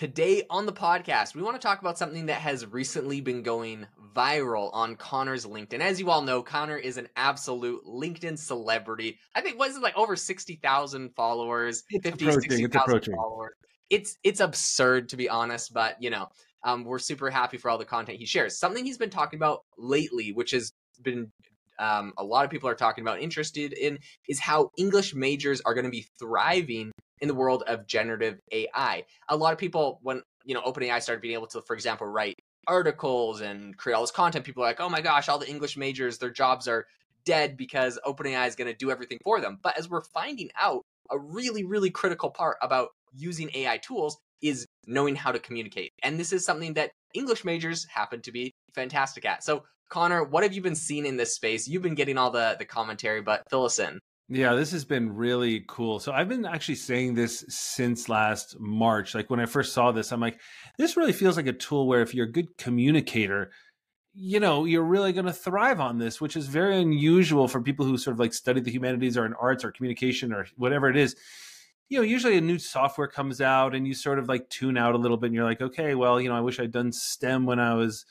Today on the podcast, we want to talk about something that has recently been going viral on Connor's LinkedIn. As you all know, Connor is an absolute LinkedIn celebrity. I think was it like over 60,000 followers, it's 50, approaching, 60,000 it's followers. It's it's absurd to be honest, but you know, um, we're super happy for all the content he shares. Something he's been talking about lately, which has been um, a lot of people are talking about, interested in, is how English majors are going to be thriving in the world of generative AI. A lot of people, when you know OpenAI started being able to, for example, write articles and create all this content, people are like, "Oh my gosh, all the English majors, their jobs are dead because OpenAI is going to do everything for them." But as we're finding out, a really, really critical part about using AI tools is knowing how to communicate, and this is something that English majors happen to be fantastic at. So, Connor, what have you been seeing in this space? You've been getting all the the commentary, but fill us in. Yeah, this has been really cool. So I've been actually saying this since last March. Like when I first saw this, I'm like, this really feels like a tool where if you're a good communicator, you know, you're really going to thrive on this, which is very unusual for people who sort of like study the humanities or in arts or communication or whatever it is. You know, usually a new software comes out and you sort of like tune out a little bit and you're like, okay, well, you know, I wish I'd done STEM when I was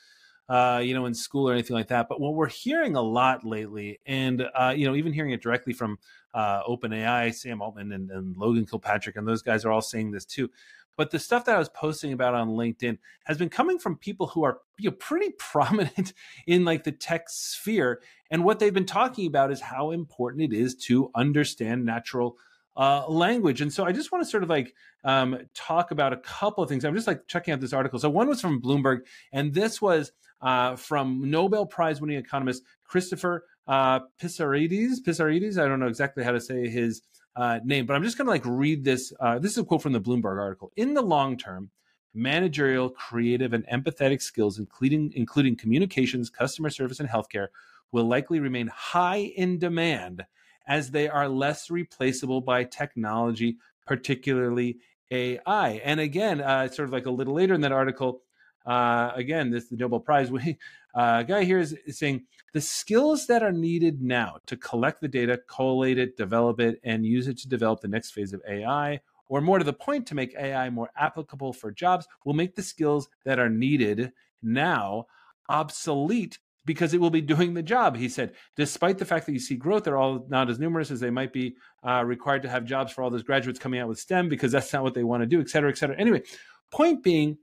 uh, you know, in school or anything like that. But what we're hearing a lot lately, and uh, you know, even hearing it directly from uh, OpenAI, Sam Altman, and, and Logan Kilpatrick, and those guys are all saying this too. But the stuff that I was posting about on LinkedIn has been coming from people who are you know, pretty prominent in like the tech sphere, and what they've been talking about is how important it is to understand natural uh, language. And so I just want to sort of like um, talk about a couple of things. I'm just like checking out this article. So one was from Bloomberg, and this was uh, from Nobel Prize winning economist Christopher uh, Pissarides. Pissarides, I don't know exactly how to say his uh, name, but I'm just going to like read this. Uh, this is a quote from the Bloomberg article. In the long term, managerial, creative, and empathetic skills, including including communications, customer service, and healthcare, will likely remain high in demand as they are less replaceable by technology, particularly AI. And again, uh, sort of like a little later in that article, uh, again, this the Nobel Prize winning uh, guy here is, is, saying the skills that are needed now to collect the data, collate it, develop it, and use it to develop the next phase of AI, or more to the point, to make AI more applicable for jobs, will make the skills that are needed now obsolete because it will be doing the job. He said, despite the fact that you see growth, they're all not as numerous as they might be uh, required to have jobs for all those graduates coming out with STEM because that's not what they want to do, et cetera, et cetera. Anyway, point being,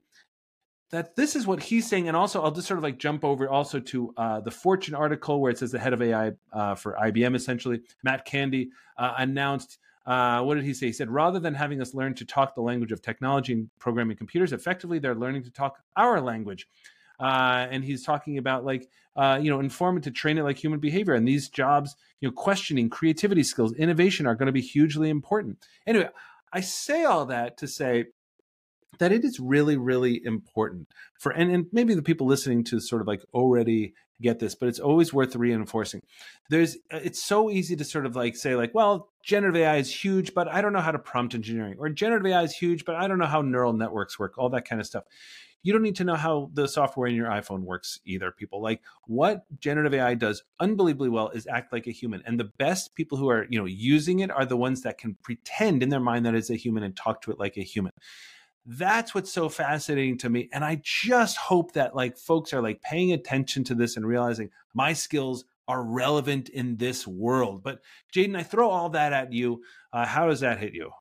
that this is what he's saying. And also, I'll just sort of like jump over also to uh, the Fortune article where it says the head of AI uh, for IBM, essentially, Matt Candy, uh, announced. Uh, what did he say? He said, rather than having us learn to talk the language of technology and programming computers, effectively they're learning to talk our language. Uh, and he's talking about like uh, you know inform it to train it like human behavior. And these jobs you know questioning creativity skills innovation are going to be hugely important. Anyway i say all that to say that it is really really important for and, and maybe the people listening to sort of like already get this but it's always worth reinforcing. There's uh, it's so easy to sort of like say like well generative ai is huge but i don't know how to prompt engineering or generative ai is huge but i don't know how neural networks work all that kind of stuff. You don't need to know how the software in your iphone works either people. Like what generative ai does unbelievably well is act like a human and the best people who are you know using it are the ones that can pretend in their mind that it's a human and talk to it like a human that's what's so fascinating to me and i just hope that like folks are like paying attention to this and realizing my skills are relevant in this world. But jaden i throw all that at you uh, how does that hit you?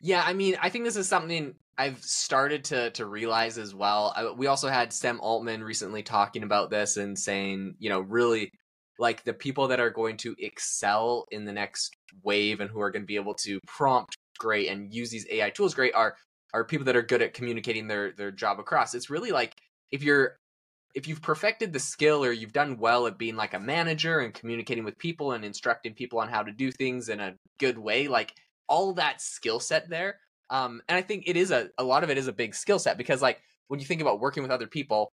Yeah i mean i think this is something i've started to to realize as well. I, we also had sam altman recently talking about this and saying you know really like the people that are going to excel in the next wave and who are going to be able to prompt great and use these ai tools great are are people that are good at communicating their their job across. It's really like if you're if you've perfected the skill or you've done well at being like a manager and communicating with people and instructing people on how to do things in a good way, like all that skill set there. Um, and I think it is a a lot of it is a big skill set because like when you think about working with other people,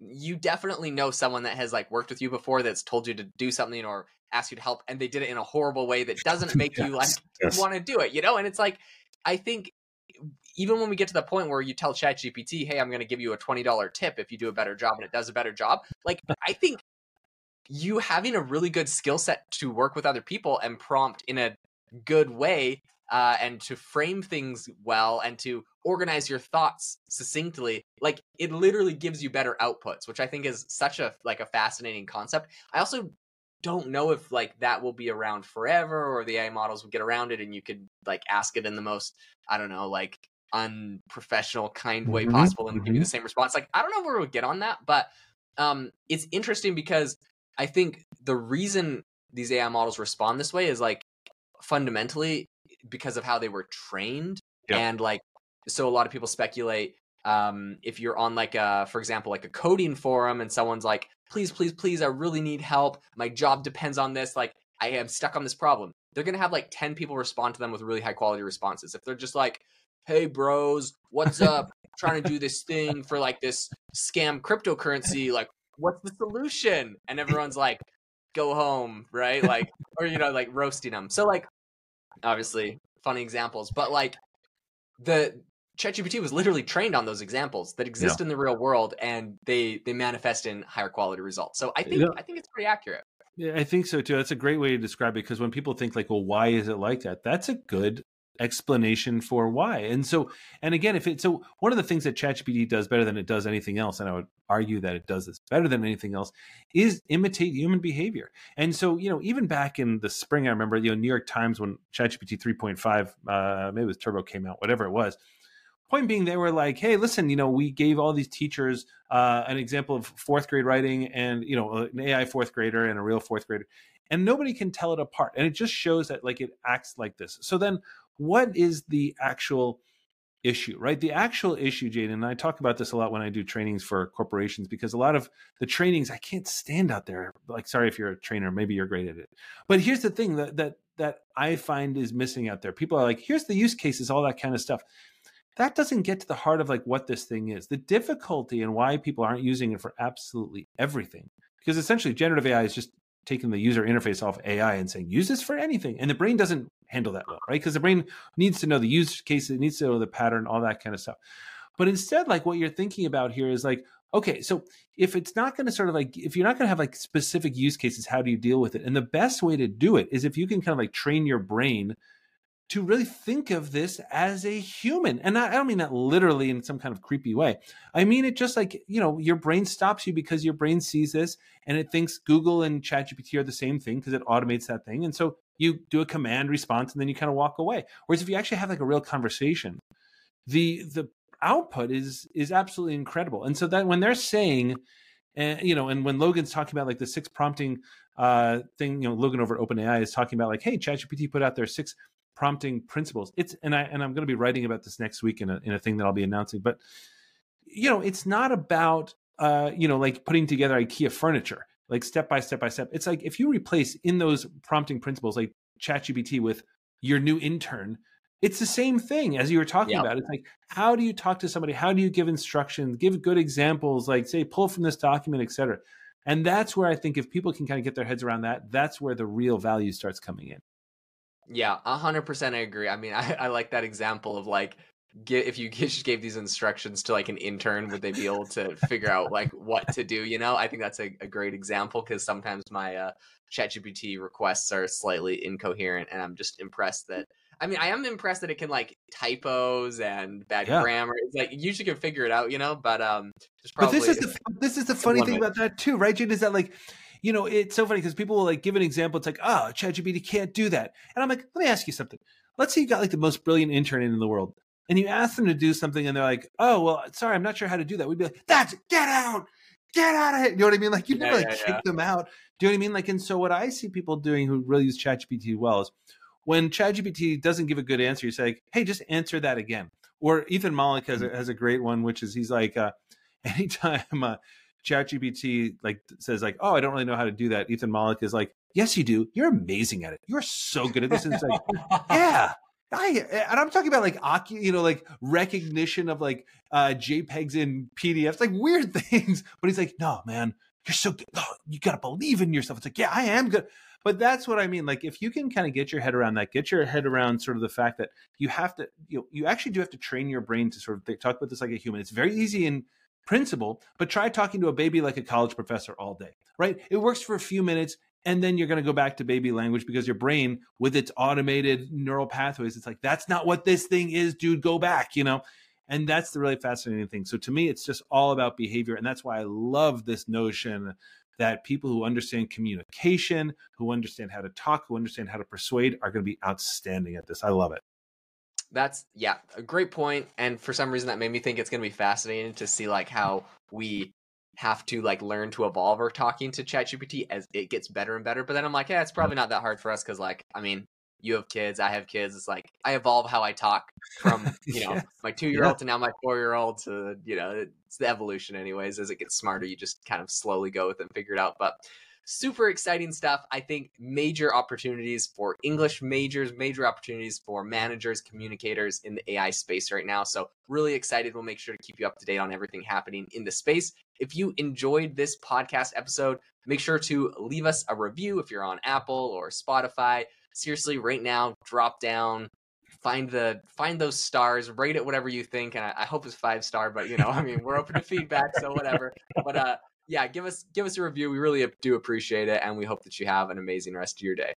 you definitely know someone that has like worked with you before that's told you to do something or asked you to help and they did it in a horrible way that doesn't make yes, you like yes. want to do it, you know? And it's like I think even when we get to the point where you tell ChatGPT, hey, I'm going to give you a $20 tip if you do a better job and it does a better job, like I think you having a really good skill set to work with other people and prompt in a good way uh, and to frame things well and to organize your thoughts succinctly like it literally gives you better outputs which i think is such a like a fascinating concept. I also don't know if like that will be around forever or the ai models will get around it and you could like ask it in the most i don't know like unprofessional kind way Mhm, possible and give you mhm. the same response like i don't know where we'll get on that but um it's interesting because i think the reason these ai models respond this way is like fundamentally because of how they were trained Yeah. and like so a lot of people speculate um if you're on like a for example like a coding forum and someone's like please please please i really need help. My job depends on this like i am stuck on this problem. They're going to have like 10 people respond to them with really high quality responses. If they're just like hey bros what's up? Trying to do this thing for like this scam cryptocurrency like what's the solution? And everyone's like go home right? Like or you know like roasting them so like obviously funny examples but like the ChatGPT was literally trained on those examples that exist in the real world and they they manifest in higher quality results so i think Yeah. i think it's pretty accurate Yeah, I think so too. That's a great way to describe it because when people think like, well, why is it like that? That's a good explanation for why. And so, and again, if it so one of the things that ChatGPT does better than it does anything else, and I would argue that it does this better than anything else, is imitate human behavior. And so, you know, even back in the spring, I remember, you know, New York Times when ChatGPT 3.5, uh, maybe it was Turbo came out, whatever it was. Point being, they were like, "Hey, listen, you know, we gave all these teachers uh, an example of fourth grade writing, and you know, an AI fourth grader and a real fourth grader, and nobody can tell it apart. And it just shows that like it acts like this. So then, what is the actual issue, right? The actual issue, Jaden, and I talk about this a lot when I do trainings for corporations because a lot of the trainings I can't stand out there. Like, sorry if you're a trainer, maybe you're great at it, but here's the thing that that that I find is missing out there. People are like, here's the use cases, all that kind of stuff that doesn't get to the heart of like what this thing is. The difficulty and why people aren't using it for absolutely everything because essentially generative ai is just taking the user interface off ai and saying use this for anything and the brain doesn't handle that well right? Because the brain needs to know the use case it needs to know the pattern all that kind of stuff. But instead like what you're thinking about here is like okay so if it's not going to sort of like if you're not going to have like specific use cases how do you deal with it? And the best way to do it is if you can kind of like train your brain to really think of this as a human. And I, I don't mean that literally in some kind of creepy way. I mean it just like, you know, your brain stops you because your brain sees this and it thinks Google and ChatGPT are the same thing because it automates that thing. And so you do a command response and then you kind of walk away. Whereas if you actually have like a real conversation, the the output is is absolutely incredible. And so that when they're saying and you know, and when Logan's talking about like the six prompting uh thing, you know, Logan over at OpenAI is talking about like, hey, ChatGPT put out their six prompting principles. It's and I and I'm going to be writing about this next week in a in a thing that I'll be announcing. But you know, it's not about uh, you know, like putting together IKEA furniture, like step by step by step. It's like if you replace in those prompting principles, like ChatGPT with your new intern, it's the same thing as you were talking about. It's like how do you talk to somebody? How do you give instructions? Give good examples, like say pull from this document, etc. And that's where I think if people can kind of get their heads around that, that's where the real value starts coming in. Yeah, a hundred percent. I agree. I mean, I, I like that example of like, get, if you just gave these instructions to like an intern, would they be able to figure out like what to do? You know, I think that's a, a great example because sometimes my uh, ChatGPT requests are slightly incoherent, and I'm just impressed that. I mean, I am impressed that it can like typos and bad Yeah. grammar. It's like you usually can figure it out, you know. But um, just But this is the this is the funny thing about that too, right, Jade? Is that like, you know, it's so funny because people will like give an example. It's like, oh, ChatGPT can't do that, and I'm like, let me ask you something. Let's say you got like the most brilliant intern in the world, and you ask them to do something, and they're like, oh, well, sorry, I'm not sure how to do that. We'd be like, that's get out, get out of it. You know what I mean? Like you Yeah, never like yeah, kick yeah. them out. Do you know what I mean? Like, and so what I see people doing who really use ChatGPT well is when ChatGPT doesn't give a good answer, you say, like, hey, just answer that again. Or Ethan Mollick has a, has a great one, which is he's like, uh, anytime uh, ChatGPT like says like, oh, I don't really know how to do that. Ethan Mollick is like, yes, you do. You're amazing at it. You're so good at this. And it's like, yeah. I and I'm talking about like you know like recognition of like uh JPEGs in PDFs like weird things but he's like no man you're so good oh, you got to believe in yourself it's like yeah I am good but that's what I mean like if you can kind of get your head around that get your head around sort of the fact that you have to you know, you actually do have to train your brain to sort of think, talk about this like a human it's very easy in principle but try talking to a baby like a college professor all day right? It works for a few minutes and then you're going to go back to baby language because your brain with its automated neural pathways it's like that's not what this thing is dude. Go back you know? And that's the really fascinating thing. So to me it's just all about behavior and that's why i love this notion that people who understand communication who understand how to talk who understand how to persuade are going to be outstanding at this. I love it that's yeah a great point and for some reason that made me think it's going to be fascinating to see like how we have to like learn to evolve our talking to ChatGPT as it gets better and better. But then I'm like, yeah, it's probably not that hard for us because like, I mean, you have kids, I have kids. It's like I evolve how I talk from you know yes. my two year old yeah. to now my four year old to you know it's the evolution anyways. As it gets smarter, you just kind of slowly go with it and figure it out. But super exciting stuff. I think major opportunities for English majors, major opportunities for managers, communicators in the AI space right now. So, really excited. We'll make sure to keep you up to date on everything happening in the space. If you enjoyed this podcast episode, make sure to leave us a review if you're on Apple or Spotify. Seriously, right now, drop down, find the find those stars rate it whatever you think and I, I, hope it's five star but you know i mean we're open to feedback so whatever but uh yeah, give us give us a review. We really do appreciate it, and we hope that you have an amazing rest of your day.